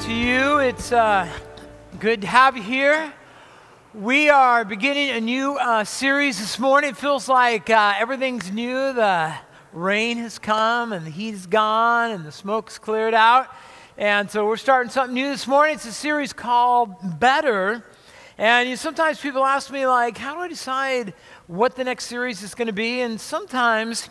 to you. It's uh, good to have you here. We are beginning a new uh, series this morning. It feels like uh, everything's new. The rain has come and the heat is gone and the smoke's cleared out. And so we're starting something new this morning. It's a series called Better. And you know, sometimes people ask me, like, how do I decide what the next series is going to be? And sometimes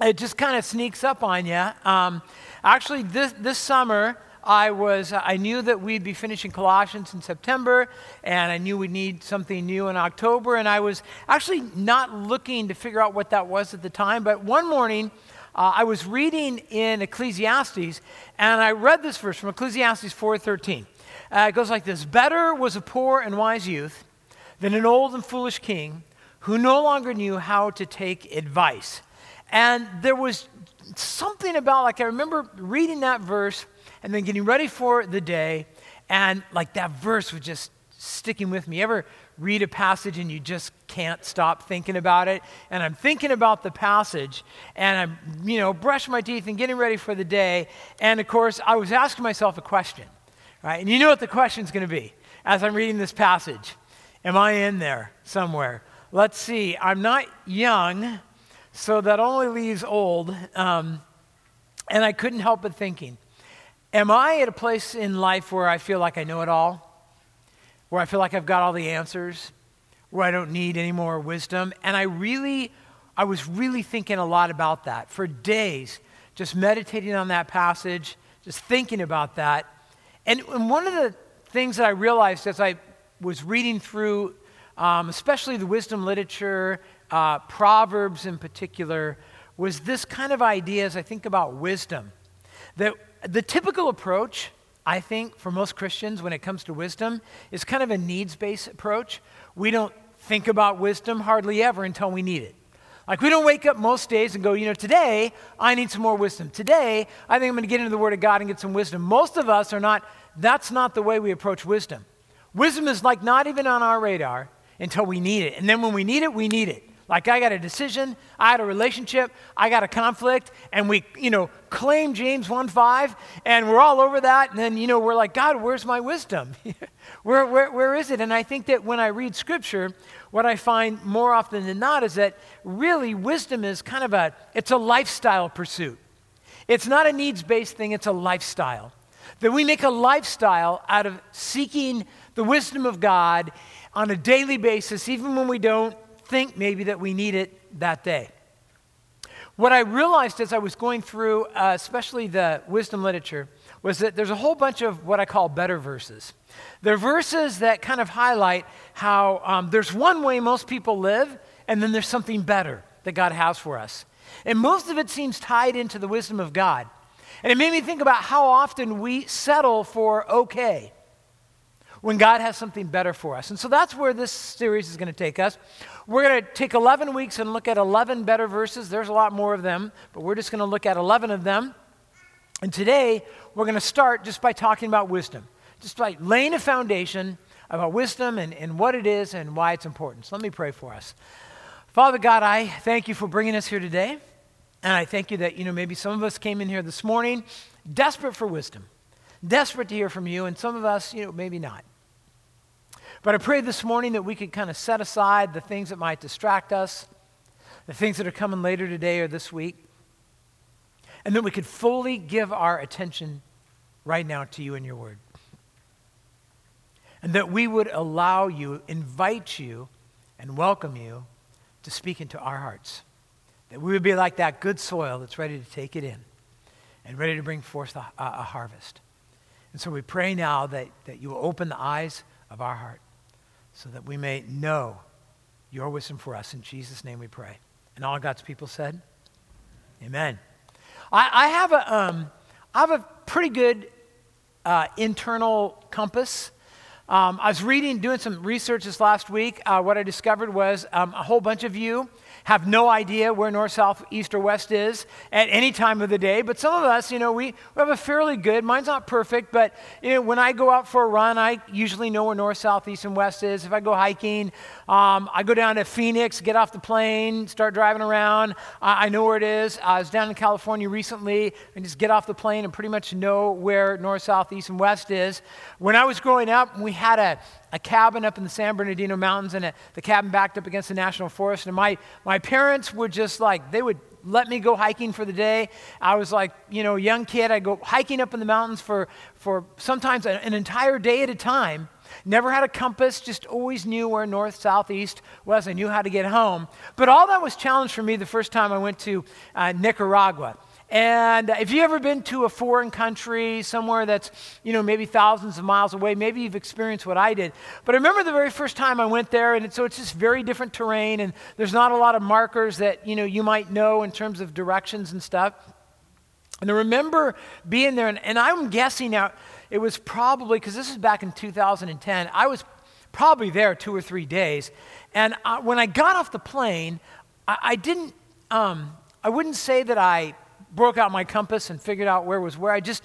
it just kind of sneaks up on you. Um, actually, this, this summer, I was I knew that we'd be finishing Colossians in September and I knew we'd need something new in October and I was actually not looking to figure out what that was at the time but one morning uh, I was reading in Ecclesiastes and I read this verse from Ecclesiastes 4:13. Uh, it goes like this: Better was a poor and wise youth than an old and foolish king who no longer knew how to take advice. And there was something about like I remember reading that verse and then getting ready for the day, and like that verse was just sticking with me. Ever read a passage and you just can't stop thinking about it? And I'm thinking about the passage, and I'm, you know, brushing my teeth and getting ready for the day. And of course, I was asking myself a question, right? And you know what the question's going to be as I'm reading this passage. Am I in there somewhere? Let's see. I'm not young, so that only leaves old. Um, and I couldn't help but thinking, Am I at a place in life where I feel like I know it all? Where I feel like I've got all the answers? Where I don't need any more wisdom? And I really, I was really thinking a lot about that for days, just meditating on that passage, just thinking about that. And, and one of the things that I realized as I was reading through, um, especially the wisdom literature, uh, Proverbs in particular, was this kind of idea as I think about wisdom that the typical approach, I think, for most Christians when it comes to wisdom is kind of a needs based approach. We don't think about wisdom hardly ever until we need it. Like, we don't wake up most days and go, you know, today I need some more wisdom. Today I think I'm going to get into the Word of God and get some wisdom. Most of us are not, that's not the way we approach wisdom. Wisdom is like not even on our radar until we need it. And then when we need it, we need it. Like I got a decision, I had a relationship, I got a conflict, and we, you know, claim James 1:5, and we're all over that, and then, you know, we're like, God, where's my wisdom? where, where, where is it? And I think that when I read scripture, what I find more often than not is that really wisdom is kind of a, it's a lifestyle pursuit. It's not a needs-based thing, it's a lifestyle. That we make a lifestyle out of seeking the wisdom of God on a daily basis, even when we don't think maybe that we need it that day. What I realized as I was going through, uh, especially the wisdom literature, was that there's a whole bunch of what I call better verses. They're verses that kind of highlight how um, there's one way most people live, and then there's something better that God has for us. And most of it seems tied into the wisdom of God. And it made me think about how often we settle for okay when God has something better for us. And so that's where this series is going to take us. We're going to take 11 weeks and look at 11 better verses. There's a lot more of them, but we're just going to look at 11 of them. And today, we're going to start just by talking about wisdom, just by laying a foundation about wisdom and, and what it is and why it's important. So let me pray for us. Father God, I thank you for bringing us here today. And I thank you that, you know, maybe some of us came in here this morning desperate for wisdom, desperate to hear from you, and some of us, you know, maybe not. But I pray this morning that we could kind of set aside the things that might distract us, the things that are coming later today or this week, and that we could fully give our attention right now to you and your word. And that we would allow you, invite you, and welcome you to speak into our hearts. That we would be like that good soil that's ready to take it in and ready to bring forth a, a harvest. And so we pray now that, that you will open the eyes of our heart so that we may know your wisdom for us. In Jesus' name we pray. And all God's people said, Amen. I, I have, a, um, I have a pretty good uh, internal compass. Um, I was reading, doing some research this last week. Uh, what I discovered was um, a whole bunch of you have no idea where north, south, east, or west is at any time of the day. But some of us, you know, we, we have a fairly good, mine's not perfect, but you know, when I go out for a run, I usually know where north, south, east, and west is. If I go hiking, um, I go down to Phoenix, get off the plane, start driving around. I know where it is. I was down in California recently and just get off the plane and pretty much know where north, south, east, and west is. When I was growing up, we had a, a cabin up in the San Bernardino Mountains, and a, the cabin backed up against the national forest. And my, my parents were just like, they would let me go hiking for the day. I was like, you know, young kid. I'd go hiking up in the mountains for, for sometimes an entire day at a time. Never had a compass, just always knew where north, south, east was. I knew how to get home. But all that was challenged for me the first time I went to uh, Nicaragua. And if you've ever been to a foreign country, somewhere that's, you know, maybe thousands of miles away, maybe you've experienced what I did. But I remember the very first time I went there, and it, so it's just very different terrain, and there's not a lot of markers that, you know, you might know in terms of directions and stuff. And I remember being there, and, and I'm guessing now, it was probably, because this is back in 2010, I was probably there two or three days. And I, when I got off the plane, I, I didn't, um, I wouldn't say that I broke out my compass and figured out where was where. I just,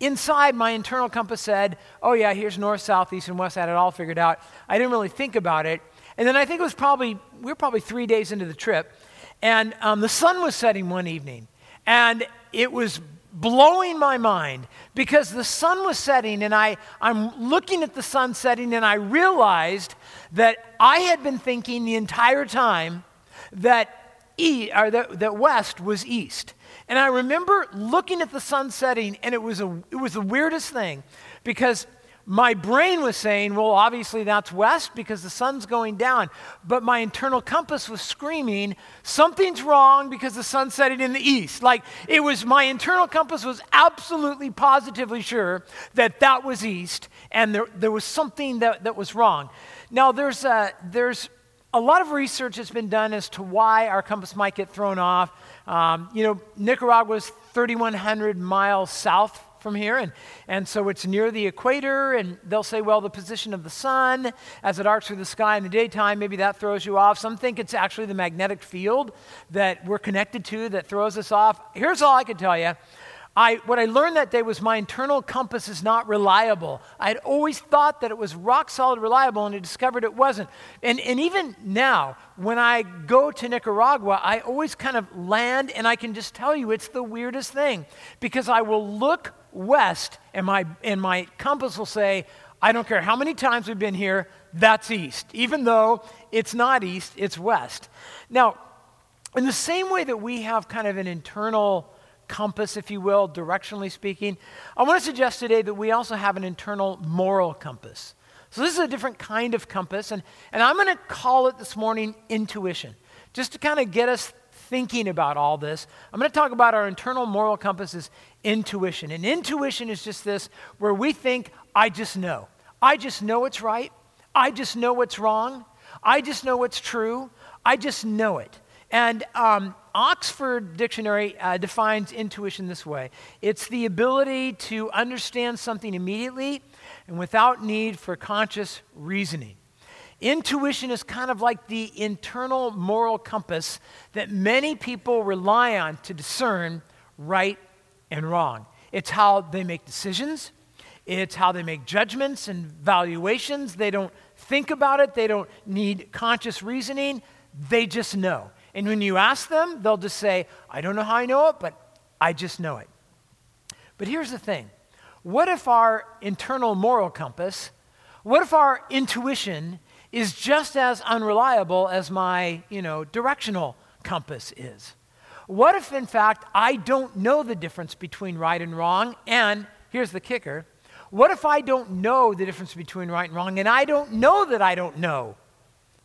inside my internal compass said, oh yeah, here's north, south, east, and west. I had it all figured out. I didn't really think about it. And then I think it was probably, we were probably three days into the trip. And um, the sun was setting one evening. And it was blowing my mind because the sun was setting and I, I'm looking at the sun setting and I realized that I had been thinking the entire time that, e, or that, that west was east. And I remember looking at the sun setting, and it was, a, it was the weirdest thing because my brain was saying, well, obviously that's west because the sun's going down. But my internal compass was screaming, something's wrong because the sun's setting in the east. Like it was, my internal compass was absolutely positively sure that that was east and there, there was something that, that was wrong. Now, there's, a, there's a lot of research that's been done as to why our compass might get thrown off. Um, you know, Nicaragua is 3,100 miles south from here, and, and so it's near the equator, and they'll say, well, the position of the sun as it arcs through the sky in the daytime, maybe that throws you off. Some think it's actually the magnetic field that we're connected to that throws us off. Here's all I can tell you I, what I learned that day was my internal compass is not reliable. I had always thought that it was rock solid reliable, and I discovered it wasn't. And, and even now, when I go to Nicaragua, I always kind of land, and I can just tell you it's the weirdest thing because I will look west, and my, and my compass will say, I don't care how many times we've been here, that's east, even though it's not east, it's west. Now, in the same way that we have kind of an internal compass, if you will, directionally speaking, I want to suggest today that we also have an internal moral compass. So, this is a different kind of compass, and, and I'm going to call it this morning intuition, just to kind of get us thinking about all this. I'm going to talk about our internal moral compass is intuition. And intuition is just this where we think, I just know. I just know it's right. I just know what's wrong. I just know what's true. I just know it. And um, Oxford Dictionary uh, defines intuition this way it's the ability to understand something immediately and without need for conscious reasoning. Intuition is kind of like the internal moral compass that many people rely on to discern right and wrong. It's how they make decisions, it's how they make judgments and valuations. They don't think about it, they don't need conscious reasoning, they just know. And when you ask them, they'll just say, I don't know how I know it, but I just know it. But here's the thing what if our internal moral compass, what if our intuition is just as unreliable as my, you know, directional compass is? What if, in fact, I don't know the difference between right and wrong? And here's the kicker what if I don't know the difference between right and wrong, and I don't know that I don't know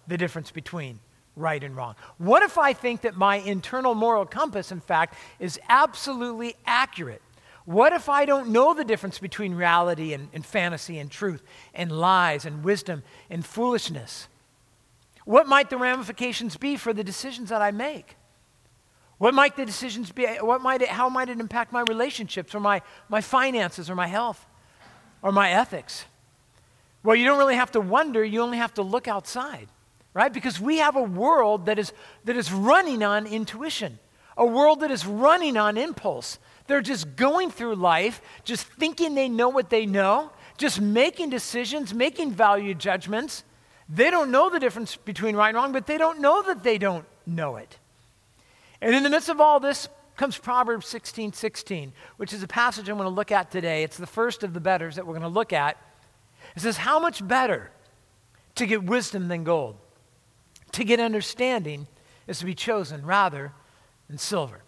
the difference between right and wrong? What if I think that my internal moral compass, in fact, is absolutely accurate? What if I don't know the difference between reality and, and, fantasy and truth and lies and wisdom and foolishness? What might the ramifications be for the decisions that I make? What might the decisions be? What might it, how might it impact my relationships or my, my finances or my health or my ethics? Well, you don't really have to wonder, you only have to look outside right? Because we have a world that is, that is running on intuition, a world that is running on impulse. They're just going through life, just thinking they know what they know, just making decisions, making value judgments. They don't know the difference between right and wrong, but they don't know that they don't know it. And in the midst of all this comes Proverbs 16 16, which is a passage I'm going to look at today. It's the first of the betters that we're going to look at. It says, How much better to get wisdom than gold? To get understanding is to be chosen rather than silver.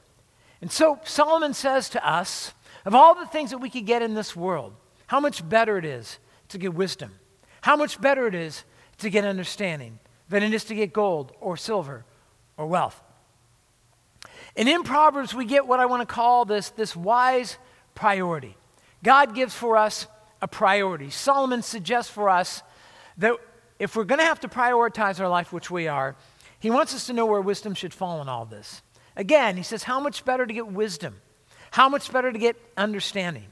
And so Solomon says to us, of all the things that we could get in this world, how much better it is to get wisdom, how much better it is to get understanding than it is to get gold or silver or wealth. And in Proverbs, we get what I want to call this, this wise priority. God gives for us a priority. Solomon suggests for us that if we're going to have to prioritize our life, which we are, he wants us to know where wisdom should fall in all this. Again, he says, How much better to get wisdom? How much better to get understanding?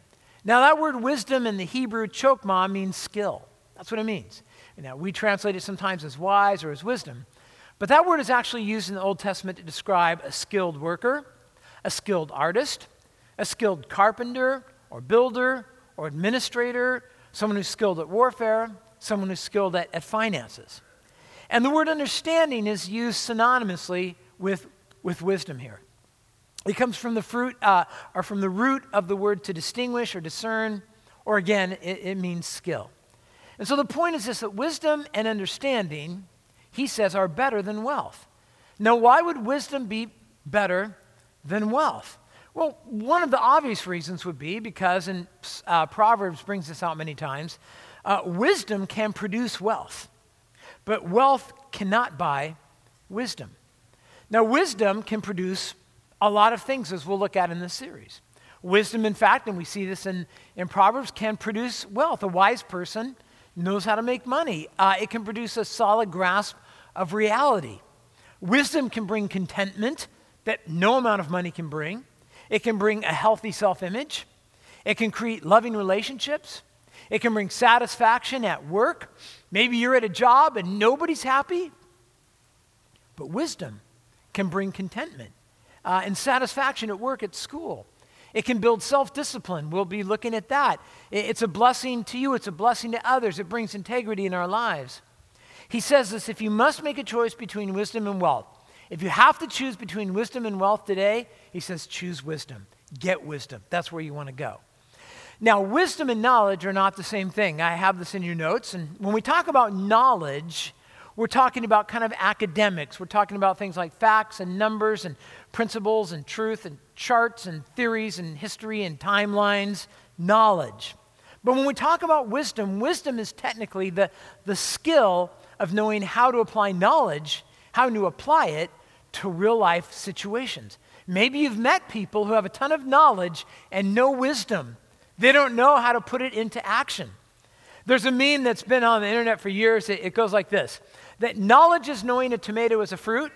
Now, that word wisdom in the Hebrew chokmah means skill. That's what it means. Now, we translate it sometimes as wise or as wisdom, but that word is actually used in the Old Testament to describe a skilled worker, a skilled artist, a skilled carpenter or builder or administrator, someone who's skilled at warfare, someone who's skilled at, at finances. And the word understanding is used synonymously with, with wisdom here. It comes from the fruit, uh, or from the root of the word to distinguish or discern, or again, it, it means skill. And so the point is this that wisdom and understanding, he says, are better than wealth. Now, why would wisdom be better than wealth? Well, one of the obvious reasons would be because, and uh, Proverbs brings this out many times, uh, wisdom can produce wealth, but wealth cannot buy wisdom. Now, wisdom can produce a lot of things, as we'll look at in this series. Wisdom, in fact, and we see this in, in Proverbs, can produce wealth. A wise person knows how to make money, uh, it can produce a solid grasp of reality. Wisdom can bring contentment that no amount of money can bring, it can bring a healthy self image, it can create loving relationships. It can bring satisfaction at work. Maybe you're at a job and nobody's happy. But wisdom can bring contentment uh, and satisfaction at work, at school. It can build self discipline. We'll be looking at that. It's a blessing to you, it's a blessing to others. It brings integrity in our lives. He says this if you must make a choice between wisdom and wealth, if you have to choose between wisdom and wealth today, he says choose wisdom. Get wisdom. That's where you want to go. Now, wisdom and knowledge are not the same thing. I have this in your notes. And when we talk about knowledge, we're talking about kind of academics. We're talking about things like facts and numbers and principles and truth and charts and theories and history and timelines, knowledge. But when we talk about wisdom, wisdom is technically the, the skill of knowing how to apply knowledge, how to apply it to real life situations. Maybe you've met people who have a ton of knowledge and no wisdom. They don't know how to put it into action. There's a meme that's been on the internet for years. It, it goes like this that knowledge is knowing a tomato is a fruit,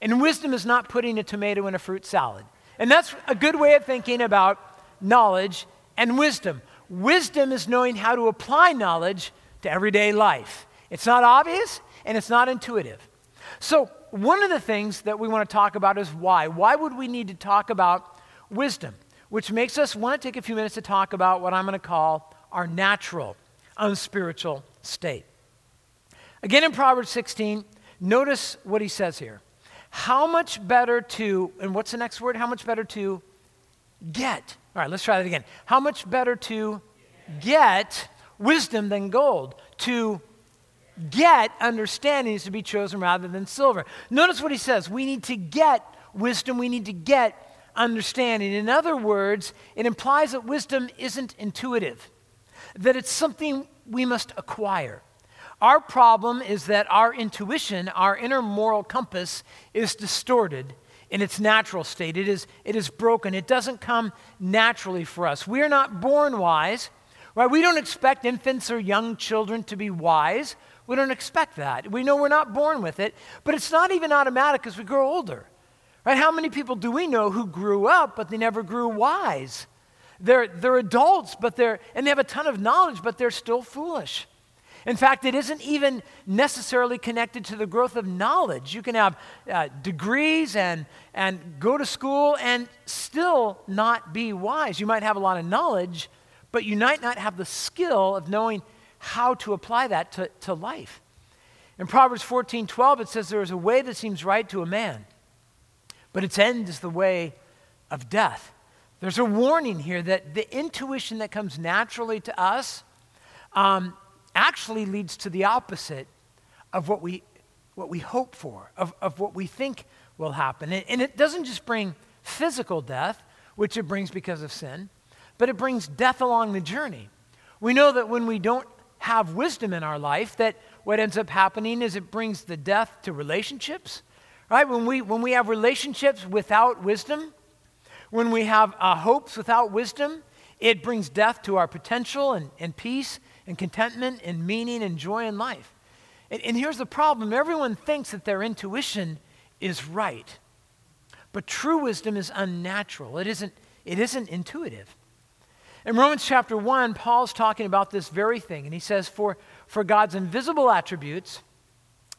and wisdom is not putting a tomato in a fruit salad. And that's a good way of thinking about knowledge and wisdom. Wisdom is knowing how to apply knowledge to everyday life. It's not obvious and it's not intuitive. So, one of the things that we want to talk about is why. Why would we need to talk about wisdom? Which makes us want to take a few minutes to talk about what I'm going to call our natural, unspiritual state. Again, in Proverbs 16, notice what he says here. How much better to, and what's the next word? How much better to get? All right, let's try that again. How much better to get wisdom than gold? To get understanding is to be chosen rather than silver. Notice what he says. We need to get wisdom, we need to get understanding. In other words, it implies that wisdom isn't intuitive, that it's something we must acquire. Our problem is that our intuition, our inner moral compass, is distorted in its natural state. It is, it is broken. It doesn't come naturally for us. We are not born wise, right? We don't expect infants or young children to be wise. We don't expect that. We know we're not born with it, but it's not even automatic as we grow older. Right? How many people do we know who grew up, but they never grew wise? They're, they're adults, but they're, and they have a ton of knowledge, but they're still foolish. In fact, it isn't even necessarily connected to the growth of knowledge. You can have uh, degrees and, and go to school and still not be wise. You might have a lot of knowledge, but you might not have the skill of knowing how to apply that to, to life. In Proverbs 14 12, it says, There is a way that seems right to a man, but its end is the way of death. There's a warning here that the intuition that comes naturally to us um, actually leads to the opposite of what we, what we hope for, of, of what we think will happen. And, and it doesn't just bring physical death, which it brings because of sin, but it brings death along the journey. We know that when we don't have wisdom in our life, that what ends up happening is it brings the death to relationships. Right? When we, when we have relationships without wisdom, when we have uh, hopes without wisdom, it brings death to our potential and, and peace and contentment and meaning and joy in life. And, and here's the problem everyone thinks that their intuition is right. But true wisdom is unnatural, it isn't, it isn't intuitive. In Romans chapter 1, Paul's talking about this very thing, and he says, For, for God's invisible attributes,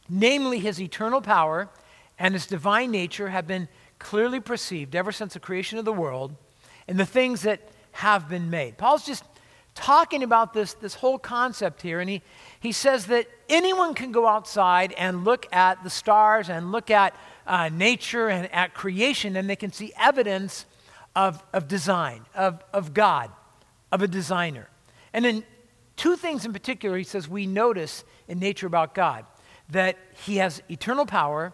namely his eternal power and his divine nature, have been clearly perceived ever since the creation of the world and the things that have been made. Paul's just talking about this, this whole concept here, and he, he says that anyone can go outside and look at the stars and look at uh, nature and at creation, and they can see evidence of, of design, of, of God of a designer. And then two things in particular he says we notice in nature about God that he has eternal power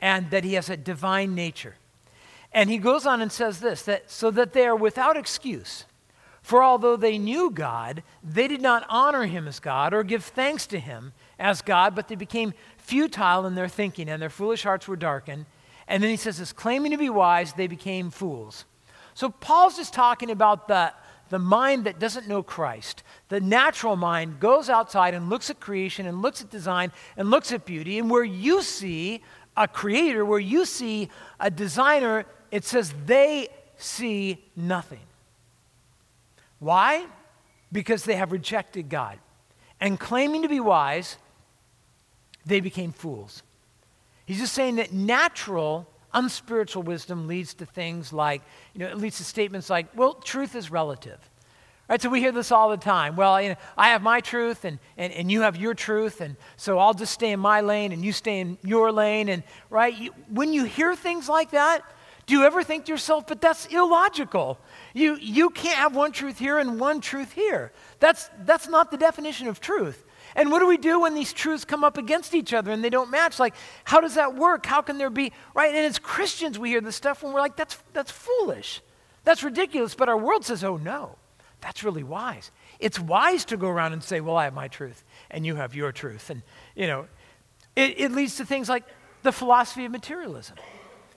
and that he has a divine nature. And he goes on and says this that so that they are without excuse. For although they knew God, they did not honor him as God or give thanks to him as God, but they became futile in their thinking and their foolish hearts were darkened. And then he says this claiming to be wise, they became fools. So Paul's just talking about the the mind that doesn't know Christ, the natural mind, goes outside and looks at creation and looks at design and looks at beauty. And where you see a creator, where you see a designer, it says they see nothing. Why? Because they have rejected God. And claiming to be wise, they became fools. He's just saying that natural unspiritual wisdom leads to things like, you know, it leads to statements like, well, truth is relative. Right, so we hear this all the time. Well, you know, I have my truth and, and, and you have your truth, and so I'll just stay in my lane and you stay in your lane. And right, you, when you hear things like that, do you ever think to yourself, but that's illogical? You, you can't have one truth here and one truth here. That's, that's not the definition of truth. And what do we do when these truths come up against each other and they don't match? Like, how does that work? How can there be, right? And as Christians, we hear this stuff when we're like, that's, that's foolish. That's ridiculous. But our world says, oh, no, that's really wise. It's wise to go around and say, well, I have my truth and you have your truth. And, you know, it, it leads to things like the philosophy of materialism.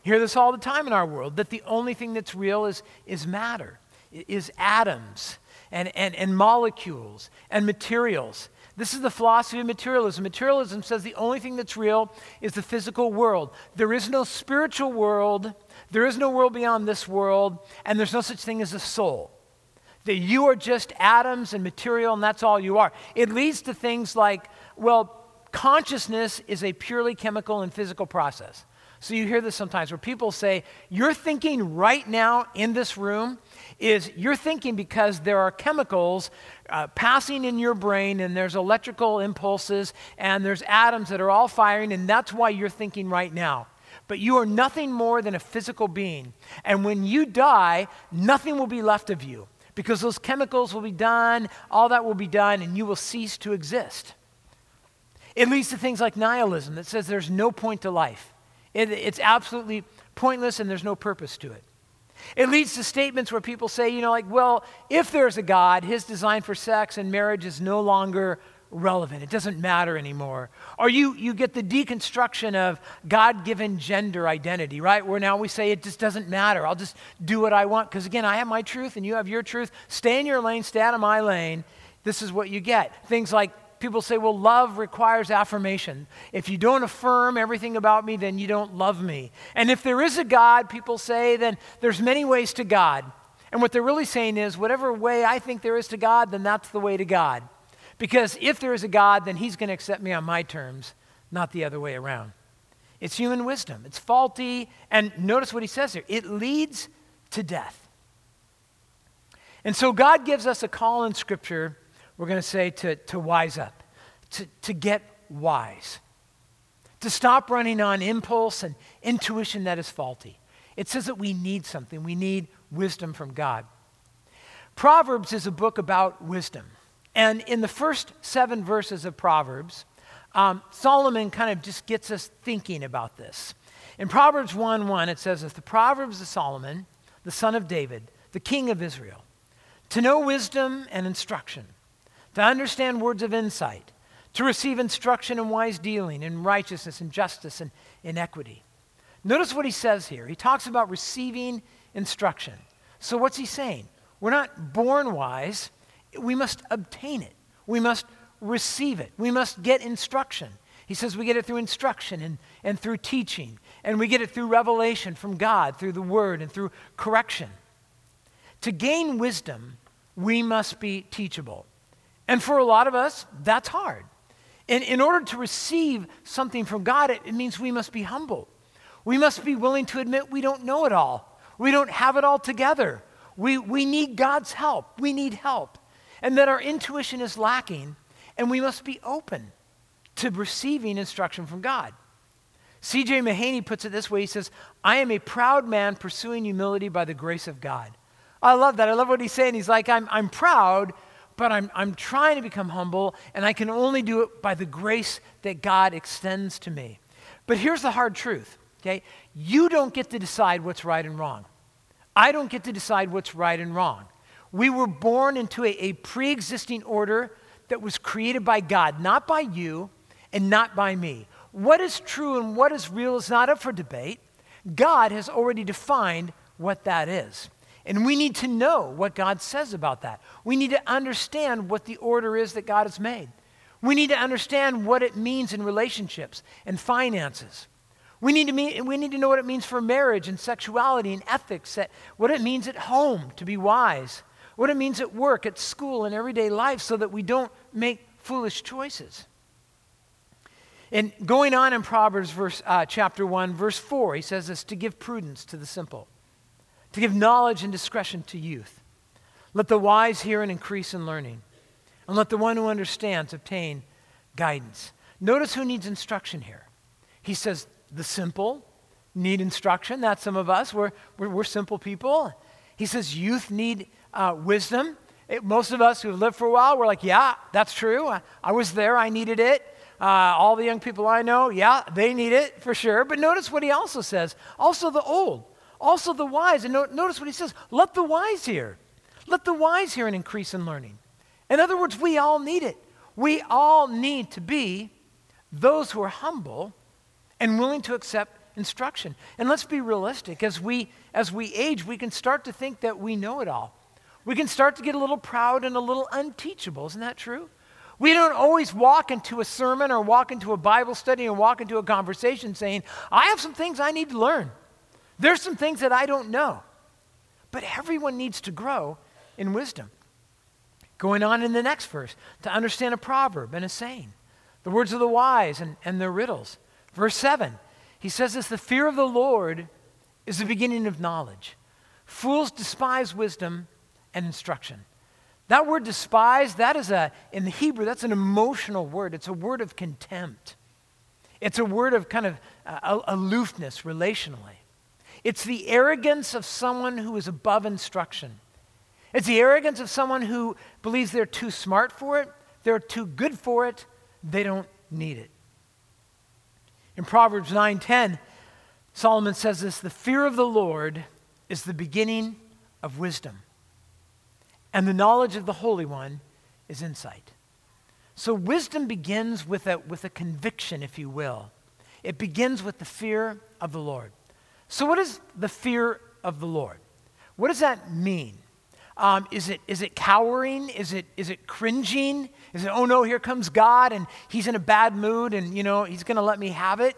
You hear this all the time in our world that the only thing that's real is, is matter, is atoms and, and, and molecules and materials. This is the philosophy of materialism. Materialism says the only thing that's real is the physical world. There is no spiritual world, there is no world beyond this world, and there's no such thing as a soul. That you are just atoms and material, and that's all you are. It leads to things like, well, consciousness is a purely chemical and physical process. So you hear this sometimes where people say, You're thinking right now in this room is you're thinking because there are chemicals uh, passing in your brain and there's electrical impulses and there's atoms that are all firing, and that's why you're thinking right now. But you are nothing more than a physical being. And when you die, nothing will be left of you because those chemicals will be done, all that will be done, and you will cease to exist. It leads to things like nihilism that says there's no point to life. It, it's absolutely pointless and there's no purpose to it. It leads to statements where people say, you know, like, well, if there's a God, his design for sex and marriage is no longer relevant. It doesn't matter anymore. Or you, you get the deconstruction of God given gender identity, right? Where now we say it just doesn't matter. I'll just do what I want. Because again, I have my truth and you have your truth. Stay in your lane, stay out of my lane. This is what you get. Things like people say, well, love requires affirmation. If you don't affirm everything about me, then you don't love me. And if there is a God, people say, then there's many ways to God. And what they're really saying is, whatever way I think there is to God, then that's the way to God. Because if there is a God, then he's going to accept me on my terms, not the other way around. It's human wisdom. It's faulty. And notice what he says here it leads to death. And so God gives us a call in Scripture, we're going to say, to, to wise up, to, to get wise, to stop running on impulse and intuition that is faulty. It says that we need something, we need wisdom from God. Proverbs is a book about wisdom. And in the first seven verses of Proverbs, um, Solomon kind of just gets us thinking about this. In Proverbs 1 1, it says this The Proverbs of Solomon, the son of David, the king of Israel, to know wisdom and instruction, to understand words of insight, to receive instruction in wise dealing, in righteousness and justice and in equity. Notice what he says here. He talks about receiving instruction. So, what's he saying? We're not born wise, we must obtain it. We must receive it. We must get instruction. He says we get it through instruction and, and through teaching, and we get it through revelation from God, through the Word, and through correction. To gain wisdom, we must be teachable. And for a lot of us, that's hard. And in order to receive something from God, it, it means we must be humble. We must be willing to admit we don't know it all. We don't have it all together. We, we need God's help. We need help. And that our intuition is lacking and we must be open to receiving instruction from God. C.J. Mahaney puts it this way He says, I am a proud man pursuing humility by the grace of God. I love that. I love what he's saying. He's like, I'm, I'm proud, but I'm, I'm trying to become humble, and I can only do it by the grace that God extends to me. But here's the hard truth, okay? You don't get to decide what's right and wrong. I don't get to decide what's right and wrong. We were born into a, a pre existing order that was created by God, not by you and not by me. What is true and what is real is not up for debate. God has already defined what that is. And we need to know what God says about that. We need to understand what the order is that God has made. We need to understand what it means in relationships and finances. We need to, we need to know what it means for marriage and sexuality and ethics, what it means at home to be wise, what it means at work, at school, in everyday life so that we don't make foolish choices. And going on in Proverbs verse, uh, chapter 1, verse 4, he says this to give prudence to the simple, to give knowledge and discretion to youth. Let the wise hear and increase in learning, and let the one who understands obtain guidance. Notice who needs instruction here. He says, the simple need instruction. That's some of us. We're, we're, we're simple people. He says, youth need uh, wisdom. It, most of us who have lived for a while, we're like, yeah, that's true. I, I was there, I needed it. Uh, all the young people I know, yeah, they need it for sure. But notice what he also says. Also the old, also the wise. And no, notice what he says let the wise hear. Let the wise hear and increase in learning. In other words, we all need it. We all need to be those who are humble and willing to accept instruction. And let's be realistic. As we, as we age, we can start to think that we know it all we can start to get a little proud and a little unteachable. Isn't that true? We don't always walk into a sermon or walk into a Bible study and walk into a conversation saying, I have some things I need to learn. There's some things that I don't know. But everyone needs to grow in wisdom. Going on in the next verse, to understand a proverb and a saying, the words of the wise and, and their riddles. Verse 7, he says this the fear of the Lord is the beginning of knowledge. Fools despise wisdom and instruction. That word despise, that is a, in the Hebrew, that's an emotional word. It's a word of contempt. It's a word of kind of uh, aloofness relationally. It's the arrogance of someone who is above instruction. It's the arrogance of someone who believes they're too smart for it, they're too good for it, they don't need it. In Proverbs 9:10, Solomon says this, "The fear of the Lord is the beginning of wisdom." And the knowledge of the Holy One is insight. So wisdom begins with a, with a conviction, if you will. It begins with the fear of the Lord. So, what is the fear of the Lord? What does that mean? Um, is, it, is it cowering? Is it, is it cringing? Is it, oh no, here comes God and he's in a bad mood and, you know, he's going to let me have it?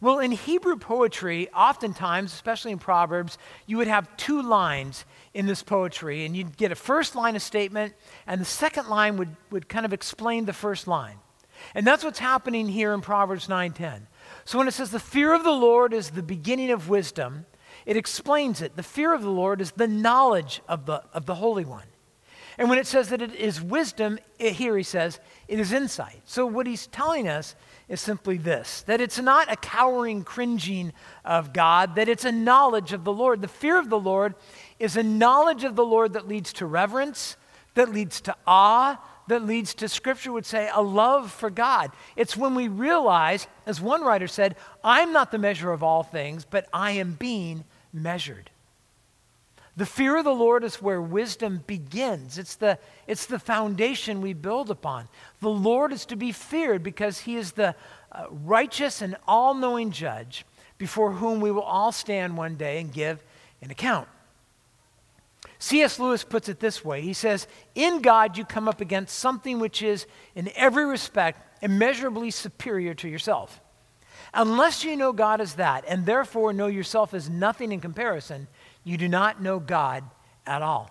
Well, in Hebrew poetry, oftentimes, especially in Proverbs, you would have two lines in this poetry, and you'd get a first line of statement, and the second line would, would kind of explain the first line. And that's what's happening here in Proverbs 9:10. So when it says the fear of the Lord is the beginning of wisdom, it explains it. The fear of the Lord is the knowledge of the, of the Holy One. And when it says that it is wisdom, it, here he says it is insight. So what he's telling us is simply this that it's not a cowering, cringing of God, that it's a knowledge of the Lord. The fear of the Lord is a knowledge of the Lord that leads to reverence, that leads to awe, that leads to, Scripture would say, a love for God. It's when we realize, as one writer said, I'm not the measure of all things, but I am being measured. The fear of the Lord is where wisdom begins. It's the, it's the foundation we build upon. The Lord is to be feared because he is the uh, righteous and all knowing judge before whom we will all stand one day and give an account. C.S. Lewis puts it this way He says, In God, you come up against something which is, in every respect, immeasurably superior to yourself. Unless you know God as that, and therefore know yourself as nothing in comparison, you do not know God at all.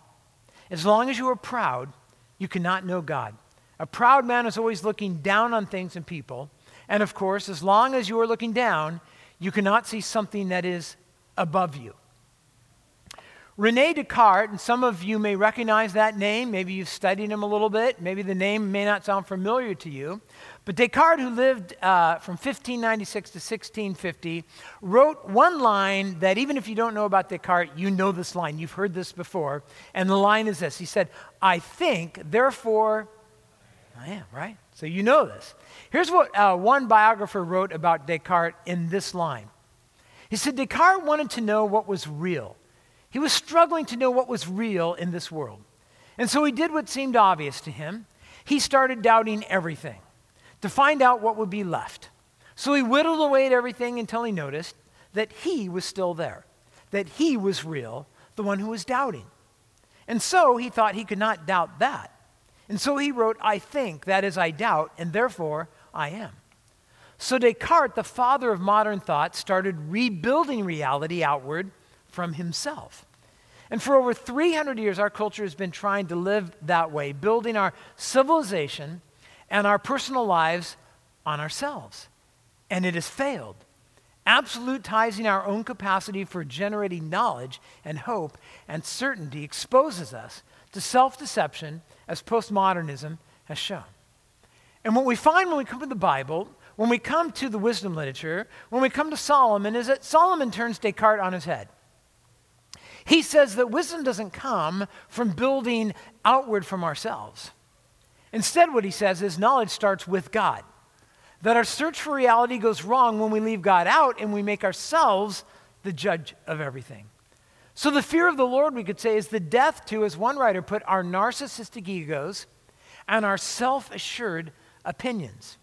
As long as you are proud, you cannot know God. A proud man is always looking down on things and people. And of course, as long as you are looking down, you cannot see something that is above you. Rene Descartes, and some of you may recognize that name. Maybe you've studied him a little bit. Maybe the name may not sound familiar to you. But Descartes, who lived uh, from 1596 to 1650, wrote one line that even if you don't know about Descartes, you know this line. You've heard this before. And the line is this He said, I think, therefore I am, right? So you know this. Here's what uh, one biographer wrote about Descartes in this line. He said, Descartes wanted to know what was real. He was struggling to know what was real in this world. And so he did what seemed obvious to him. He started doubting everything to find out what would be left. So he whittled away at everything until he noticed that he was still there, that he was real, the one who was doubting. And so he thought he could not doubt that. And so he wrote, I think, that is, I doubt, and therefore I am. So Descartes, the father of modern thought, started rebuilding reality outward from himself. And for over 300 years, our culture has been trying to live that way, building our civilization and our personal lives on ourselves. And it has failed. Absolutizing our own capacity for generating knowledge and hope and certainty exposes us to self deception, as postmodernism has shown. And what we find when we come to the Bible, when we come to the wisdom literature, when we come to Solomon, is that Solomon turns Descartes on his head. He says that wisdom doesn't come from building outward from ourselves. Instead, what he says is knowledge starts with God. That our search for reality goes wrong when we leave God out and we make ourselves the judge of everything. So, the fear of the Lord, we could say, is the death to, as one writer put, our narcissistic egos and our self assured opinions.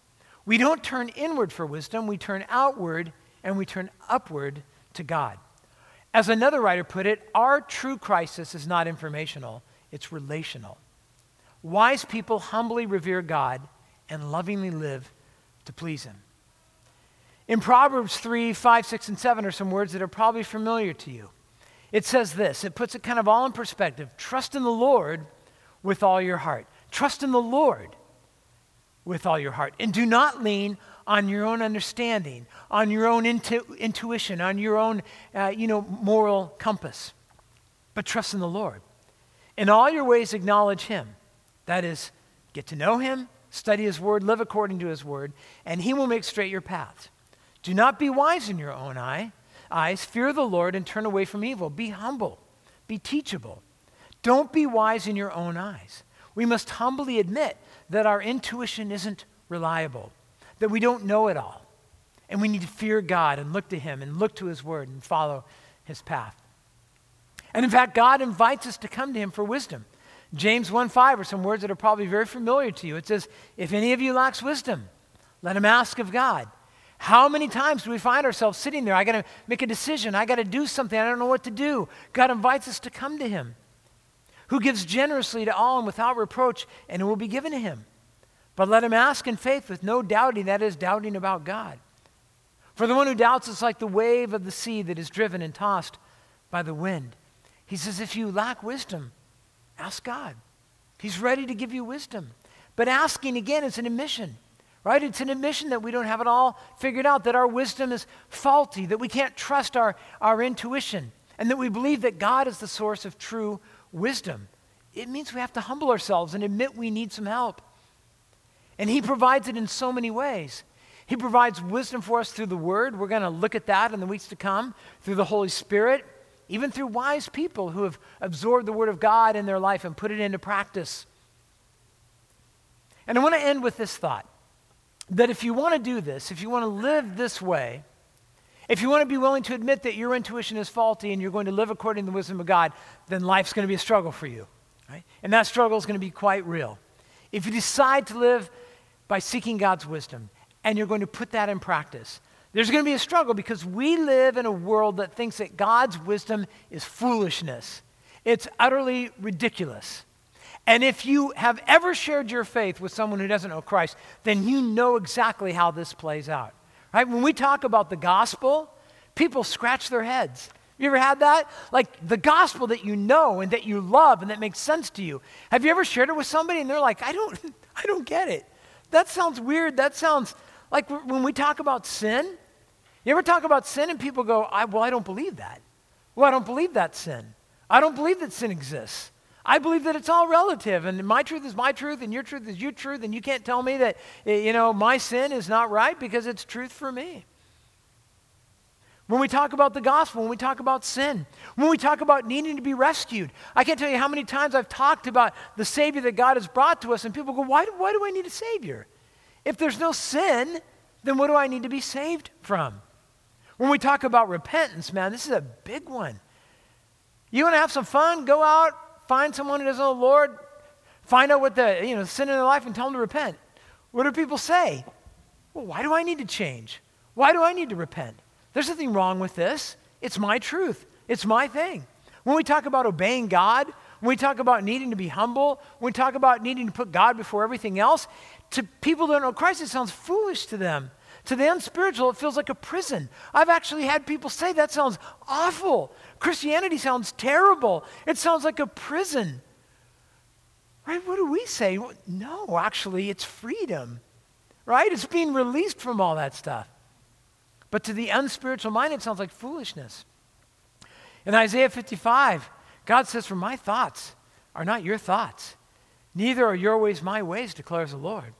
We don't turn inward for wisdom, we turn outward and we turn upward to God. As another writer put it, our true crisis is not informational, it's relational. Wise people humbly revere God and lovingly live to please Him. In Proverbs 3, 5, 6, and 7 are some words that are probably familiar to you. It says this it puts it kind of all in perspective. Trust in the Lord with all your heart. Trust in the Lord with all your heart. And do not lean on your own understanding, on your own intu- intuition, on your own, uh, you know, moral compass. But trust in the Lord. In all your ways, acknowledge Him. That is, get to know Him, study His Word, live according to His Word, and He will make straight your paths. Do not be wise in your own eye, eyes. Fear the Lord and turn away from evil. Be humble. Be teachable. Don't be wise in your own eyes. We must humbly admit that our intuition isn't reliable that we don't know it all. And we need to fear God and look to Him and look to His Word and follow His path. And in fact, God invites us to come to Him for wisdom. James 1 5 are some words that are probably very familiar to you. It says, If any of you lacks wisdom, let him ask of God. How many times do we find ourselves sitting there? I got to make a decision. I got to do something. I don't know what to do. God invites us to come to Him, who gives generously to all and without reproach, and it will be given to Him. But let him ask in faith with no doubting, that is, doubting about God. For the one who doubts is like the wave of the sea that is driven and tossed by the wind. He says, if you lack wisdom, ask God. He's ready to give you wisdom. But asking again is an admission, right? It's an admission that we don't have it all figured out, that our wisdom is faulty, that we can't trust our, our intuition, and that we believe that God is the source of true wisdom. It means we have to humble ourselves and admit we need some help. And He provides it in so many ways. He provides wisdom for us through the Word. We're going to look at that in the weeks to come, through the Holy Spirit, even through wise people who have absorbed the Word of God in their life and put it into practice. And I want to end with this thought that if you want to do this, if you want to live this way, if you want to be willing to admit that your intuition is faulty and you're going to live according to the wisdom of God, then life's going to be a struggle for you. Right? And that struggle is going to be quite real. If you decide to live by seeking God's wisdom, and you're going to put that in practice. There's going to be a struggle because we live in a world that thinks that God's wisdom is foolishness. It's utterly ridiculous. And if you have ever shared your faith with someone who doesn't know Christ, then you know exactly how this plays out. Right? When we talk about the gospel, people scratch their heads. Have you ever had that? Like the gospel that you know and that you love and that makes sense to you. Have you ever shared it with somebody and they're like, I don't, I don't get it. That sounds weird. That sounds like when we talk about sin, you ever talk about sin and people go, I, Well, I don't believe that. Well, I don't believe that sin. I don't believe that sin exists. I believe that it's all relative, and my truth is my truth, and your truth is your truth, and you can't tell me that, eh, you know, my sin is not right because it's truth for me. When we talk about the gospel, when we talk about sin, when we talk about needing to be rescued, I can't tell you how many times I've talked about the Savior that God has brought to us, and people go, Why, why do I need a Savior? If there's no sin, then what do I need to be saved from? When we talk about repentance, man, this is a big one. You want to have some fun? Go out, find someone who doesn't know the Lord, find out what the you know sin in their life, and tell them to repent. What do people say? Well, why do I need to change? Why do I need to repent? There's nothing wrong with this. It's my truth. It's my thing. When we talk about obeying God, when we talk about needing to be humble, when we talk about needing to put God before everything else, to people that don't know Christ, it sounds foolish to them. To the unspiritual, it feels like a prison. I've actually had people say that sounds awful. Christianity sounds terrible. It sounds like a prison. Right? What do we say? No, actually, it's freedom. Right? It's being released from all that stuff. But to the unspiritual mind, it sounds like foolishness. In Isaiah 55, God says, For my thoughts are not your thoughts, neither are your ways my ways, declares the Lord.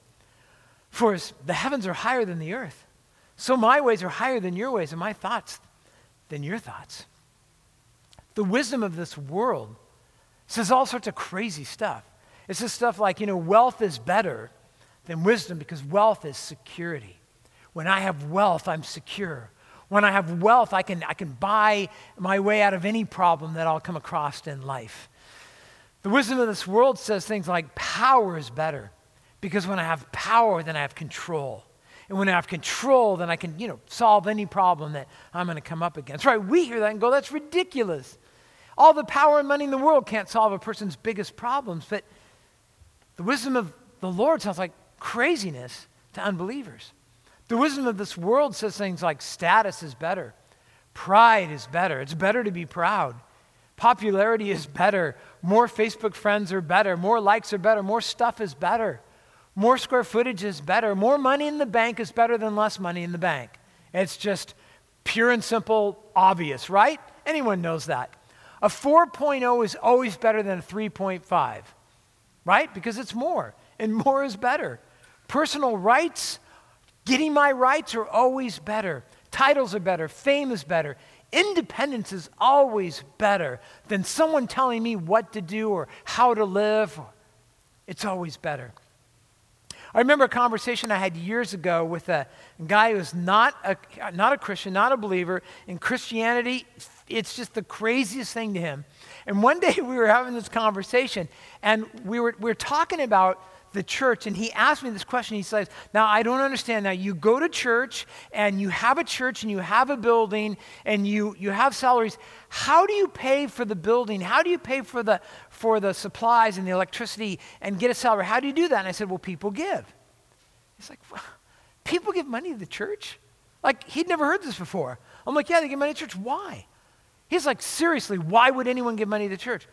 For as the heavens are higher than the earth, so my ways are higher than your ways, and my thoughts than your thoughts. The wisdom of this world says all sorts of crazy stuff. It says stuff like, you know, wealth is better than wisdom because wealth is security. When I have wealth, I'm secure. When I have wealth, I can, I can buy my way out of any problem that I'll come across in life. The wisdom of this world says things like power is better because when I have power, then I have control. And when I have control, then I can, you know, solve any problem that I'm going to come up against. Right? We hear that and go, that's ridiculous. All the power and money in the world can't solve a person's biggest problems. But the wisdom of the Lord sounds like craziness to unbelievers. The wisdom of this world says things like status is better, pride is better. It's better to be proud. Popularity is better. More Facebook friends are better. More likes are better. More stuff is better. More square footage is better. More money in the bank is better than less money in the bank. It's just pure and simple, obvious, right? Anyone knows that. A 4.0 is always better than a 3.5, right? Because it's more, and more is better. Personal rights Getting my rights are always better. Titles are better. Fame is better. Independence is always better than someone telling me what to do or how to live. It's always better. I remember a conversation I had years ago with a guy who's not a, not a Christian, not a believer. In Christianity, it's just the craziest thing to him. And one day we were having this conversation, and we were, we were talking about the church and he asked me this question. He says, Now, I don't understand. Now, you go to church and you have a church and you have a building and you, you have salaries. How do you pay for the building? How do you pay for the, for the supplies and the electricity and get a salary? How do you do that? And I said, Well, people give. He's like, well, People give money to the church? Like, he'd never heard this before. I'm like, Yeah, they give money to church. Why? He's like, Seriously, why would anyone give money to the church?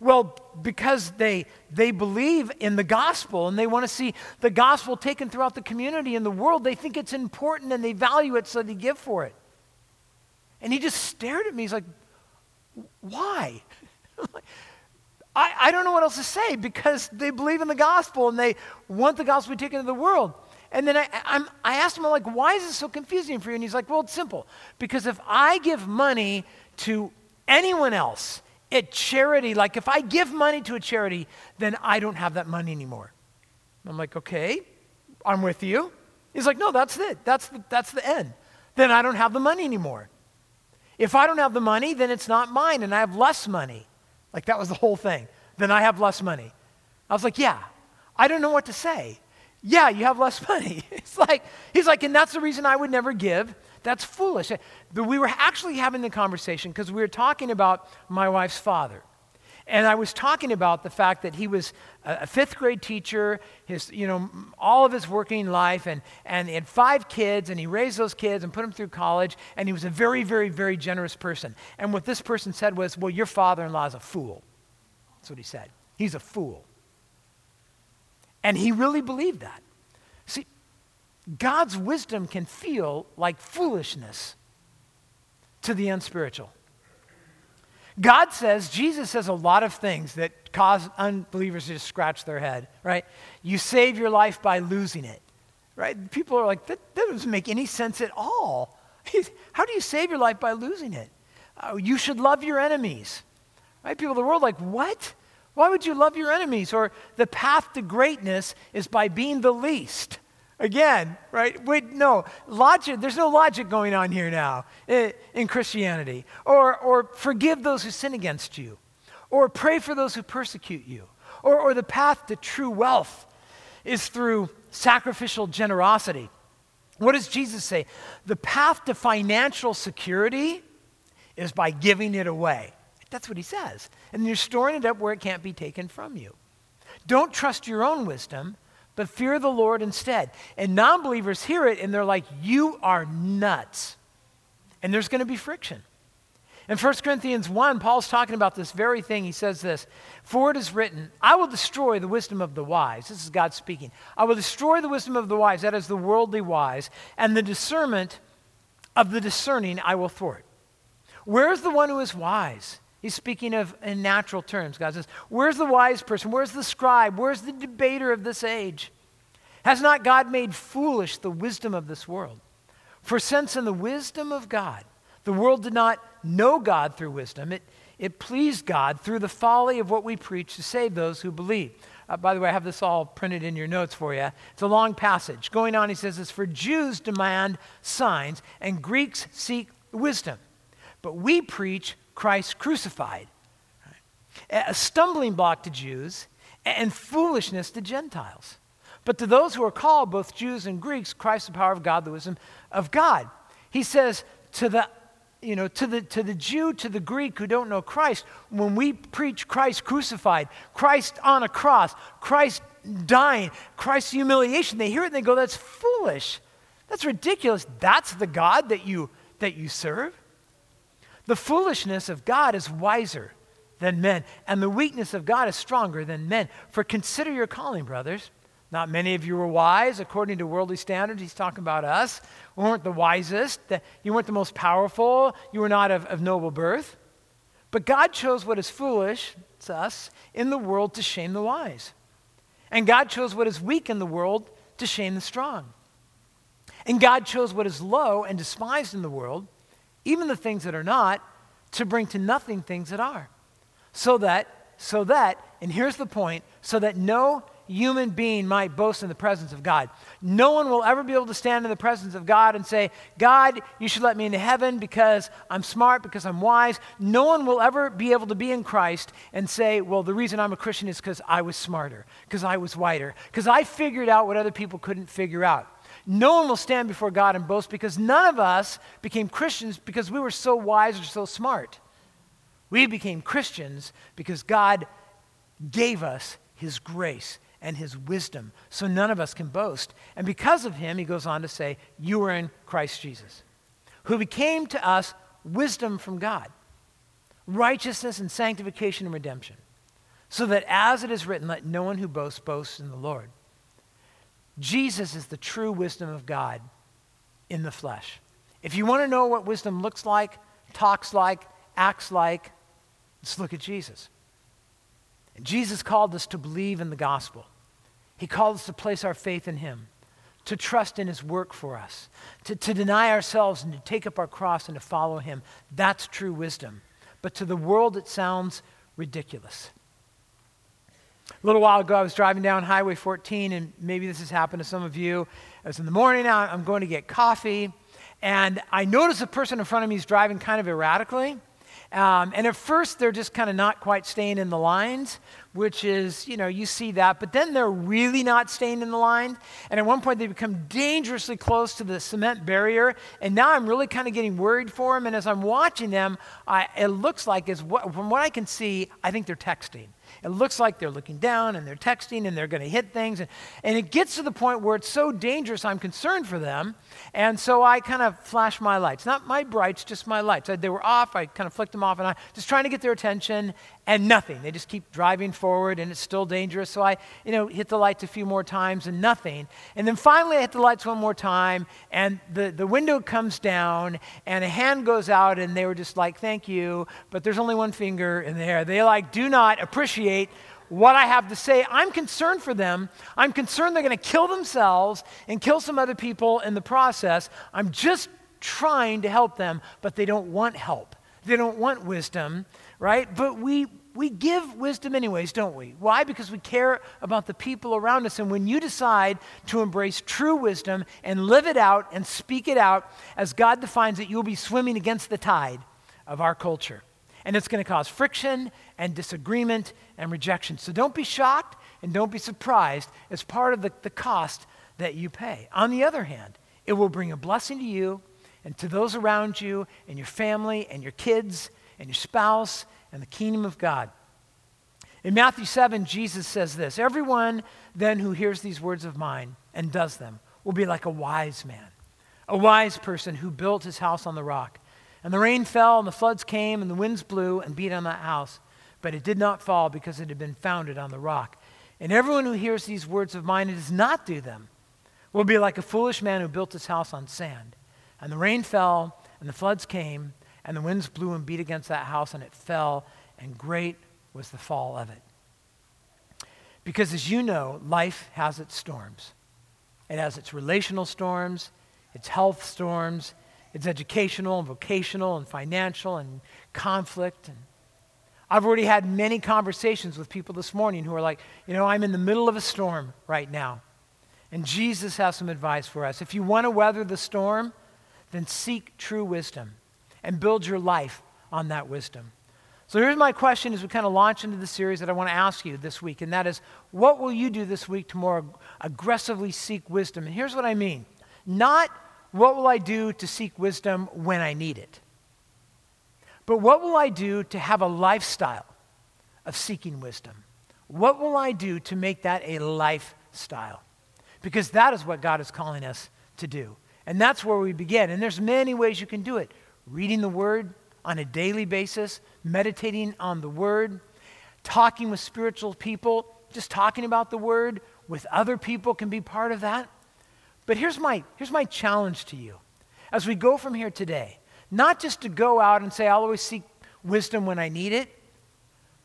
Well, because they, they believe in the gospel and they want to see the gospel taken throughout the community and the world. They think it's important and they value it, so they give for it. And he just stared at me. He's like, Why? I, I don't know what else to say because they believe in the gospel and they want the gospel to be taken to the world. And then I, I'm, I asked him, I'm like, why is this so confusing for you? And he's like, well, it's simple. Because if I give money to anyone else at charity, like if I give money to a charity, then I don't have that money anymore. I'm like, okay, I'm with you. He's like, no, that's it. That's the, that's the end. Then I don't have the money anymore. If I don't have the money, then it's not mine and I have less money. Like that was the whole thing. Then I have less money. I was like, yeah, I don't know what to say. Yeah, you have less money. It's like, he's like, and that's the reason I would never give. That's foolish. But we were actually having the conversation because we were talking about my wife's father. And I was talking about the fact that he was a fifth grade teacher, his, you know, all of his working life, and, and he had five kids, and he raised those kids and put them through college, and he was a very, very, very generous person. And what this person said was, Well, your father in law is a fool. That's what he said. He's a fool. And he really believed that. God's wisdom can feel like foolishness to the unspiritual. God says, Jesus says a lot of things that cause unbelievers to just scratch their head, right? You save your life by losing it, right? People are like, that, that doesn't make any sense at all. How do you save your life by losing it? Uh, you should love your enemies, right? People of the world like, what? Why would you love your enemies? Or the path to greatness is by being the least. Again, right? Wait, no, logic, there's no logic going on here now in, in Christianity. Or, or forgive those who sin against you. Or pray for those who persecute you. Or, or the path to true wealth is through sacrificial generosity. What does Jesus say? The path to financial security is by giving it away. That's what he says. And you're storing it up where it can't be taken from you. Don't trust your own wisdom but fear the Lord instead. And non believers hear it and they're like, You are nuts. And there's going to be friction. In 1 Corinthians 1, Paul's talking about this very thing. He says this For it is written, I will destroy the wisdom of the wise. This is God speaking. I will destroy the wisdom of the wise, that is the worldly wise, and the discernment of the discerning I will thwart. Where is the one who is wise? He's speaking of in natural terms. God says, Where's the wise person? Where's the scribe? Where's the debater of this age? Has not God made foolish the wisdom of this world? For since in the wisdom of God, the world did not know God through wisdom, it, it pleased God through the folly of what we preach to save those who believe. Uh, by the way, I have this all printed in your notes for you. It's a long passage. Going on, he says this For Jews demand signs, and Greeks seek wisdom. But we preach Christ crucified. A stumbling block to Jews and foolishness to Gentiles. But to those who are called, both Jews and Greeks, Christ the power of God, the wisdom of God. He says to the you know, to the, to the Jew, to the Greek who don't know Christ, when we preach Christ crucified, Christ on a cross, Christ dying, Christ's humiliation, they hear it and they go, that's foolish. That's ridiculous. That's the God that you, that you serve. The foolishness of God is wiser than men, and the weakness of God is stronger than men. For consider your calling, brothers. Not many of you were wise according to worldly standards. He's talking about us. We weren't the wisest. You weren't the most powerful. You were not of, of noble birth. But God chose what is foolish, it's us, in the world to shame the wise. And God chose what is weak in the world to shame the strong. And God chose what is low and despised in the world even the things that are not, to bring to nothing things that are. So that, so that, and here's the point, so that no human being might boast in the presence of God. No one will ever be able to stand in the presence of God and say, God, you should let me into heaven because I'm smart, because I'm wise. No one will ever be able to be in Christ and say, well, the reason I'm a Christian is because I was smarter, because I was whiter, because I figured out what other people couldn't figure out. No one will stand before God and boast because none of us became Christians because we were so wise or so smart. We became Christians because God gave us His grace and his wisdom, so none of us can boast. And because of him, he goes on to say, You are in Christ Jesus, who became to us wisdom from God, righteousness and sanctification and redemption, so that as it is written, let no one who boasts boast in the Lord. Jesus is the true wisdom of God in the flesh. If you want to know what wisdom looks like, talks like, acts like, let's look at Jesus. And Jesus called us to believe in the gospel. He called us to place our faith in Him, to trust in His work for us, to, to deny ourselves and to take up our cross and to follow Him. That's true wisdom. But to the world, it sounds ridiculous. A little while ago, I was driving down Highway 14, and maybe this has happened to some of you. It was in the morning, I'm going to get coffee, and I notice the person in front of me is driving kind of erratically. Um, and at first, they're just kind of not quite staying in the lines, which is, you know, you see that. But then they're really not staying in the line. And at one point, they become dangerously close to the cement barrier. And now I'm really kind of getting worried for them. And as I'm watching them, I, it looks like, as what, from what I can see, I think they're texting. It looks like they're looking down and they're texting and they're going to hit things. And, and it gets to the point where it's so dangerous, I'm concerned for them. And so I kind of flash my lights. Not my brights, just my lights. I, they were off. I kind of flicked them off and I just trying to get their attention and nothing. They just keep driving forward and it's still dangerous. So I, you know, hit the lights a few more times and nothing. And then finally I hit the lights one more time and the, the window comes down and a hand goes out and they were just like, thank you, but there's only one finger in there. They like do not appreciate what I have to say. I'm concerned for them. I'm concerned they're going to kill themselves and kill some other people in the process. I'm just trying to help them, but they don't want help. They don't want wisdom right? But we, we give wisdom anyways, don't we? Why? Because we care about the people around us. And when you decide to embrace true wisdom and live it out and speak it out as God defines it, you'll be swimming against the tide of our culture. And it's going to cause friction and disagreement and rejection. So don't be shocked and don't be surprised as part of the, the cost that you pay. On the other hand, it will bring a blessing to you and to those around you and your family and your kids and your spouse and the kingdom of God. In Matthew 7, Jesus says this Everyone then who hears these words of mine and does them will be like a wise man, a wise person who built his house on the rock. And the rain fell, and the floods came, and the winds blew and beat on that house. But it did not fall because it had been founded on the rock. And everyone who hears these words of mine and does not do them will be like a foolish man who built his house on sand. And the rain fell, and the floods came, and the winds blew and beat against that house, and it fell, and great was the fall of it. Because as you know, life has its storms. It has its relational storms, its health storms, its educational and vocational and financial and conflict. And I've already had many conversations with people this morning who are like, you know, I'm in the middle of a storm right now. And Jesus has some advice for us. If you want to weather the storm, then seek true wisdom and build your life on that wisdom. So here's my question as we kind of launch into the series that I want to ask you this week, and that is what will you do this week to more aggressively seek wisdom? And here's what I mean not what will I do to seek wisdom when I need it, but what will I do to have a lifestyle of seeking wisdom? What will I do to make that a lifestyle? Because that is what God is calling us to do. And that's where we begin. And there's many ways you can do it reading the Word on a daily basis, meditating on the Word, talking with spiritual people, just talking about the Word with other people can be part of that. But here's my, here's my challenge to you as we go from here today not just to go out and say, I'll always seek wisdom when I need it,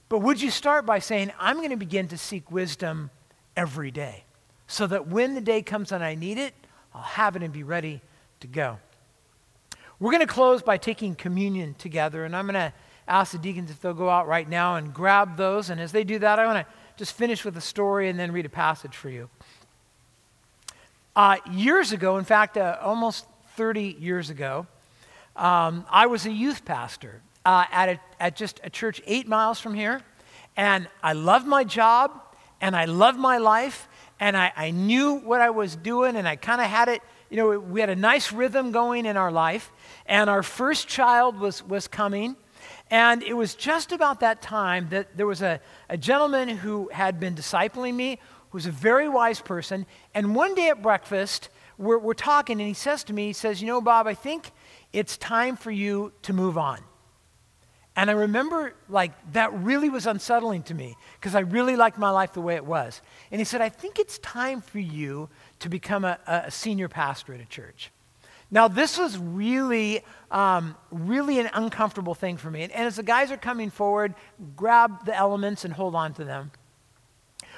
but would you start by saying, I'm going to begin to seek wisdom every day so that when the day comes and I need it, I'll have it and be ready to go. We're going to close by taking communion together, and I'm going to ask the deacons if they'll go out right now and grab those. And as they do that, I want to just finish with a story and then read a passage for you. Uh, years ago, in fact, uh, almost 30 years ago, um, I was a youth pastor uh, at, a, at just a church eight miles from here. And I loved my job, and I loved my life, and I, I knew what I was doing, and I kind of had it you know, we had a nice rhythm going in our life, and our first child was, was coming. And it was just about that time that there was a, a gentleman who had been discipling me, who was a very wise person. And one day at breakfast, we're, we're talking, and he says to me, he says, You know, Bob, I think it's time for you to move on. And I remember, like, that really was unsettling to me because I really liked my life the way it was. And he said, I think it's time for you to become a, a senior pastor at a church. Now, this was really, um, really an uncomfortable thing for me. And, and as the guys are coming forward, grab the elements and hold on to them.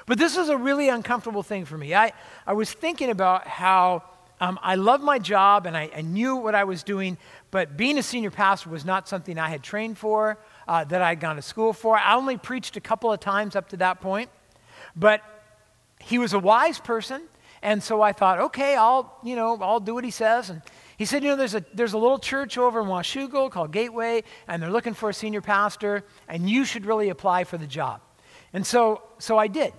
But this was a really uncomfortable thing for me. I, I was thinking about how um, I loved my job and I, I, knew what I was doing, but being a senior pastor was not something I had trained for, uh, that I had gone to school for. I only preached a couple of times up to that point. But he was a wise person, and so I thought, okay, I'll, you know, I'll do what he says. And he said, you know, there's a, there's a little church over in Washougal called Gateway, and they're looking for a senior pastor, and you should really apply for the job. And so, so I did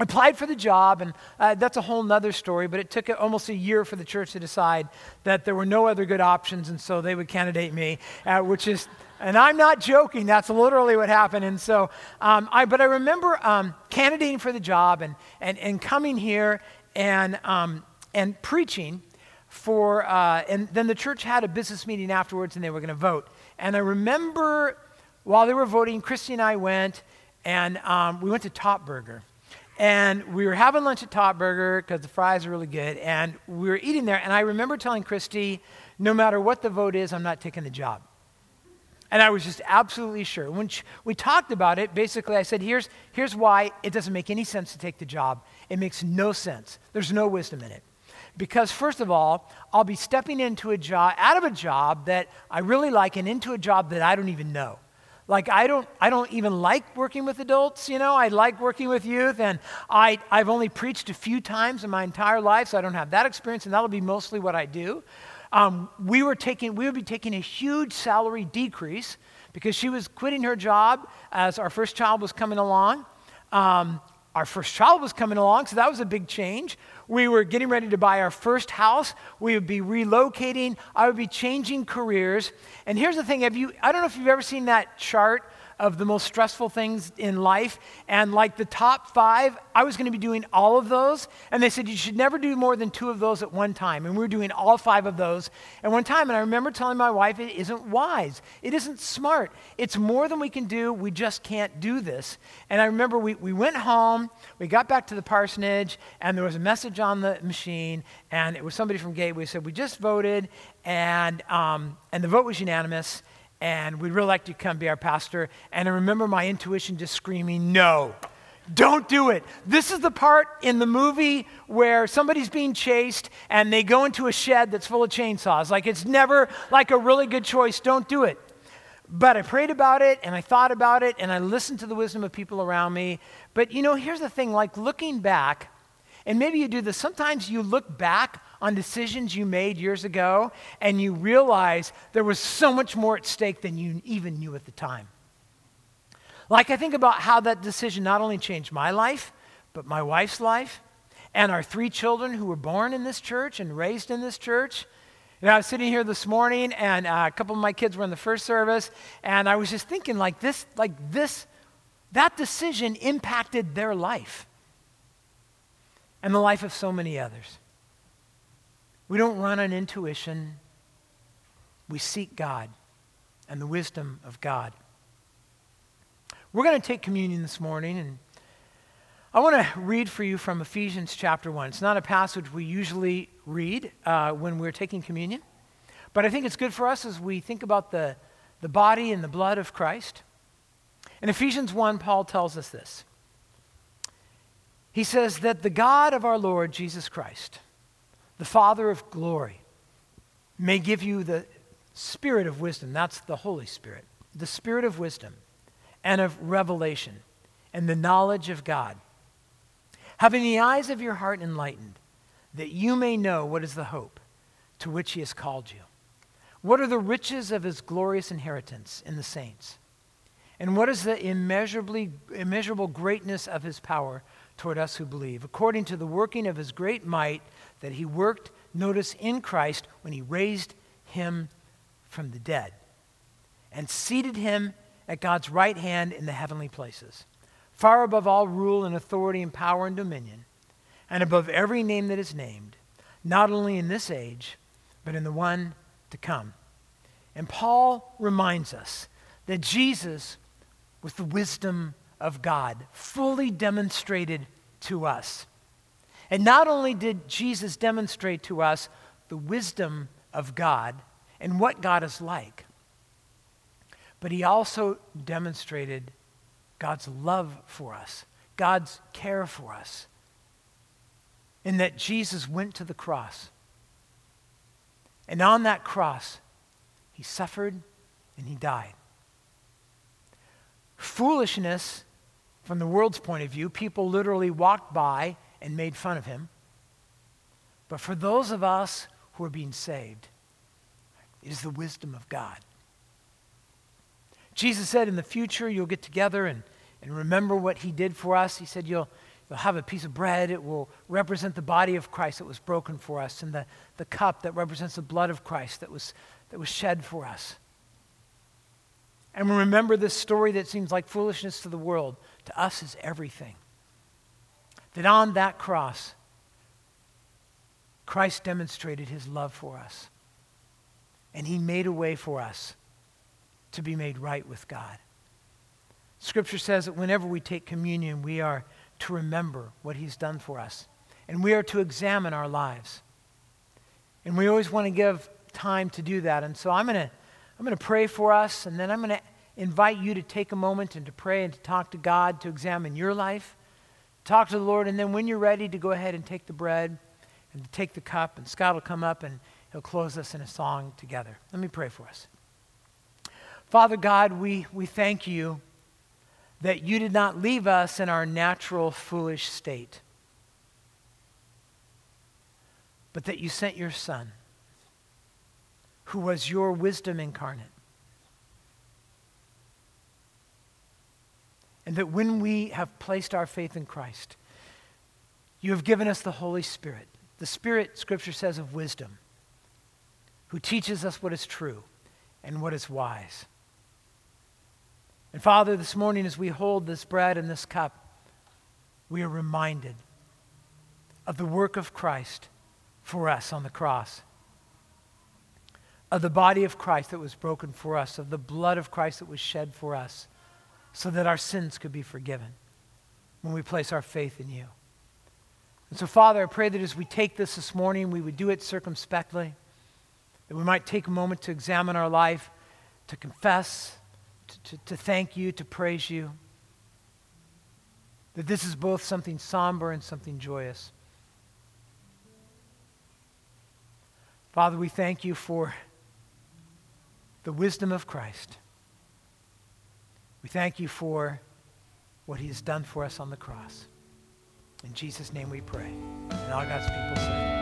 I applied for the job, and uh, that's a whole nother story, but it took almost a year for the church to decide that there were no other good options, and so they would candidate me, uh, which is, and I'm not joking, that's literally what happened. And so, um, I, but I remember um, candidating for the job and, and, and coming here and, um, and preaching for, uh, and then the church had a business meeting afterwards, and they were going to vote. And I remember while they were voting, Christy and I went, and um, we went to Top Burger. And we were having lunch at Top Burger because the fries are really good. And we were eating there. And I remember telling Christy, no matter what the vote is, I'm not taking the job. And I was just absolutely sure. When we talked about it, basically I said, here's, here's why it doesn't make any sense to take the job. It makes no sense. There's no wisdom in it. Because, first of all, I'll be stepping into a job, out of a job that I really like and into a job that I don't even know. Like, I don't, I don't even like working with adults, you know. I like working with youth, and I, I've only preached a few times in my entire life, so I don't have that experience, and that'll be mostly what I do. Um, we, were taking, we would be taking a huge salary decrease because she was quitting her job as our first child was coming along. Um, our first child was coming along, so that was a big change. We were getting ready to buy our first house. We would be relocating. I would be changing careers. And here's the thing have you, I don't know if you've ever seen that chart of the most stressful things in life. And like the top five, I was going to be doing all of those. And they said, you should never do more than two of those at one time. And we were doing all five of those at one time. And I remember telling my wife, it isn't wise. It isn't smart. It's more than we can do. We just can't do this. And I remember we, we went home, we got back to the parsonage, and there was a message on the machine. And it was somebody from Gateway said, We just voted, and, um, and the vote was unanimous and we'd really like you to come be our pastor. And I remember my intuition just screaming, no. Don't do it. This is the part in the movie where somebody's being chased and they go into a shed that's full of chainsaws. Like it's never like a really good choice. Don't do it. But I prayed about it and I thought about it and I listened to the wisdom of people around me. But you know, here's the thing like looking back, and maybe you do this, sometimes you look back on decisions you made years ago, and you realize there was so much more at stake than you even knew at the time. Like, I think about how that decision not only changed my life, but my wife's life, and our three children who were born in this church and raised in this church. You know, I was sitting here this morning, and uh, a couple of my kids were in the first service, and I was just thinking, like this, like this, that decision impacted their life and the life of so many others. We don't run on intuition. We seek God and the wisdom of God. We're going to take communion this morning, and I want to read for you from Ephesians chapter 1. It's not a passage we usually read uh, when we're taking communion, but I think it's good for us as we think about the, the body and the blood of Christ. In Ephesians 1, Paul tells us this. He says that the God of our Lord Jesus Christ, the Father of glory, may give you the spirit of wisdom. That's the Holy Spirit. The spirit of wisdom and of revelation and the knowledge of God. Having the eyes of your heart enlightened, that you may know what is the hope to which he has called you. What are the riches of his glorious inheritance in the saints? And what is the immeasurably, immeasurable greatness of his power toward us who believe, according to the working of his great might that he worked, notice, in Christ when he raised him from the dead and seated him at God's right hand in the heavenly places, far above all rule and authority and power and dominion, and above every name that is named, not only in this age, but in the one to come. And Paul reminds us that Jesus was the wisdom of God, fully demonstrated to us. And not only did Jesus demonstrate to us the wisdom of God and what God is like, but he also demonstrated God's love for us, God's care for us, in that Jesus went to the cross. And on that cross, he suffered and he died. Foolishness, from the world's point of view, people literally walked by and made fun of him. But for those of us who are being saved, it is the wisdom of God. Jesus said, In the future, you'll get together and, and remember what he did for us. He said, you'll, you'll have a piece of bread. It will represent the body of Christ that was broken for us, and the, the cup that represents the blood of Christ that was, that was shed for us. And we remember this story that seems like foolishness to the world, to us is everything. That on that cross, Christ demonstrated his love for us. And he made a way for us to be made right with God. Scripture says that whenever we take communion, we are to remember what he's done for us. And we are to examine our lives. And we always want to give time to do that. And so I'm going to I'm going to pray for us, and then I'm going to invite you to take a moment and to pray and to talk to God, to examine your life, talk to the Lord, and then when you're ready to go ahead and take the bread and take the cup, and Scott will come up and he'll close us in a song together. Let me pray for us. Father God, we, we thank you that you did not leave us in our natural, foolish state, but that you sent your Son, who was your wisdom incarnate. And that when we have placed our faith in Christ, you have given us the Holy Spirit, the Spirit, Scripture says, of wisdom, who teaches us what is true and what is wise. And Father, this morning as we hold this bread and this cup, we are reminded of the work of Christ for us on the cross, of the body of Christ that was broken for us, of the blood of Christ that was shed for us, so that our sins could be forgiven when we place our faith in you. And so, Father, I pray that as we take this this morning, we would do it circumspectly, that we might take a moment to examine our life, to confess to, to thank you, to praise you. That this is both something somber and something joyous. Father, we thank you for the wisdom of Christ. We thank you for what he has done for us on the cross. In Jesus' name we pray. And all God's people say,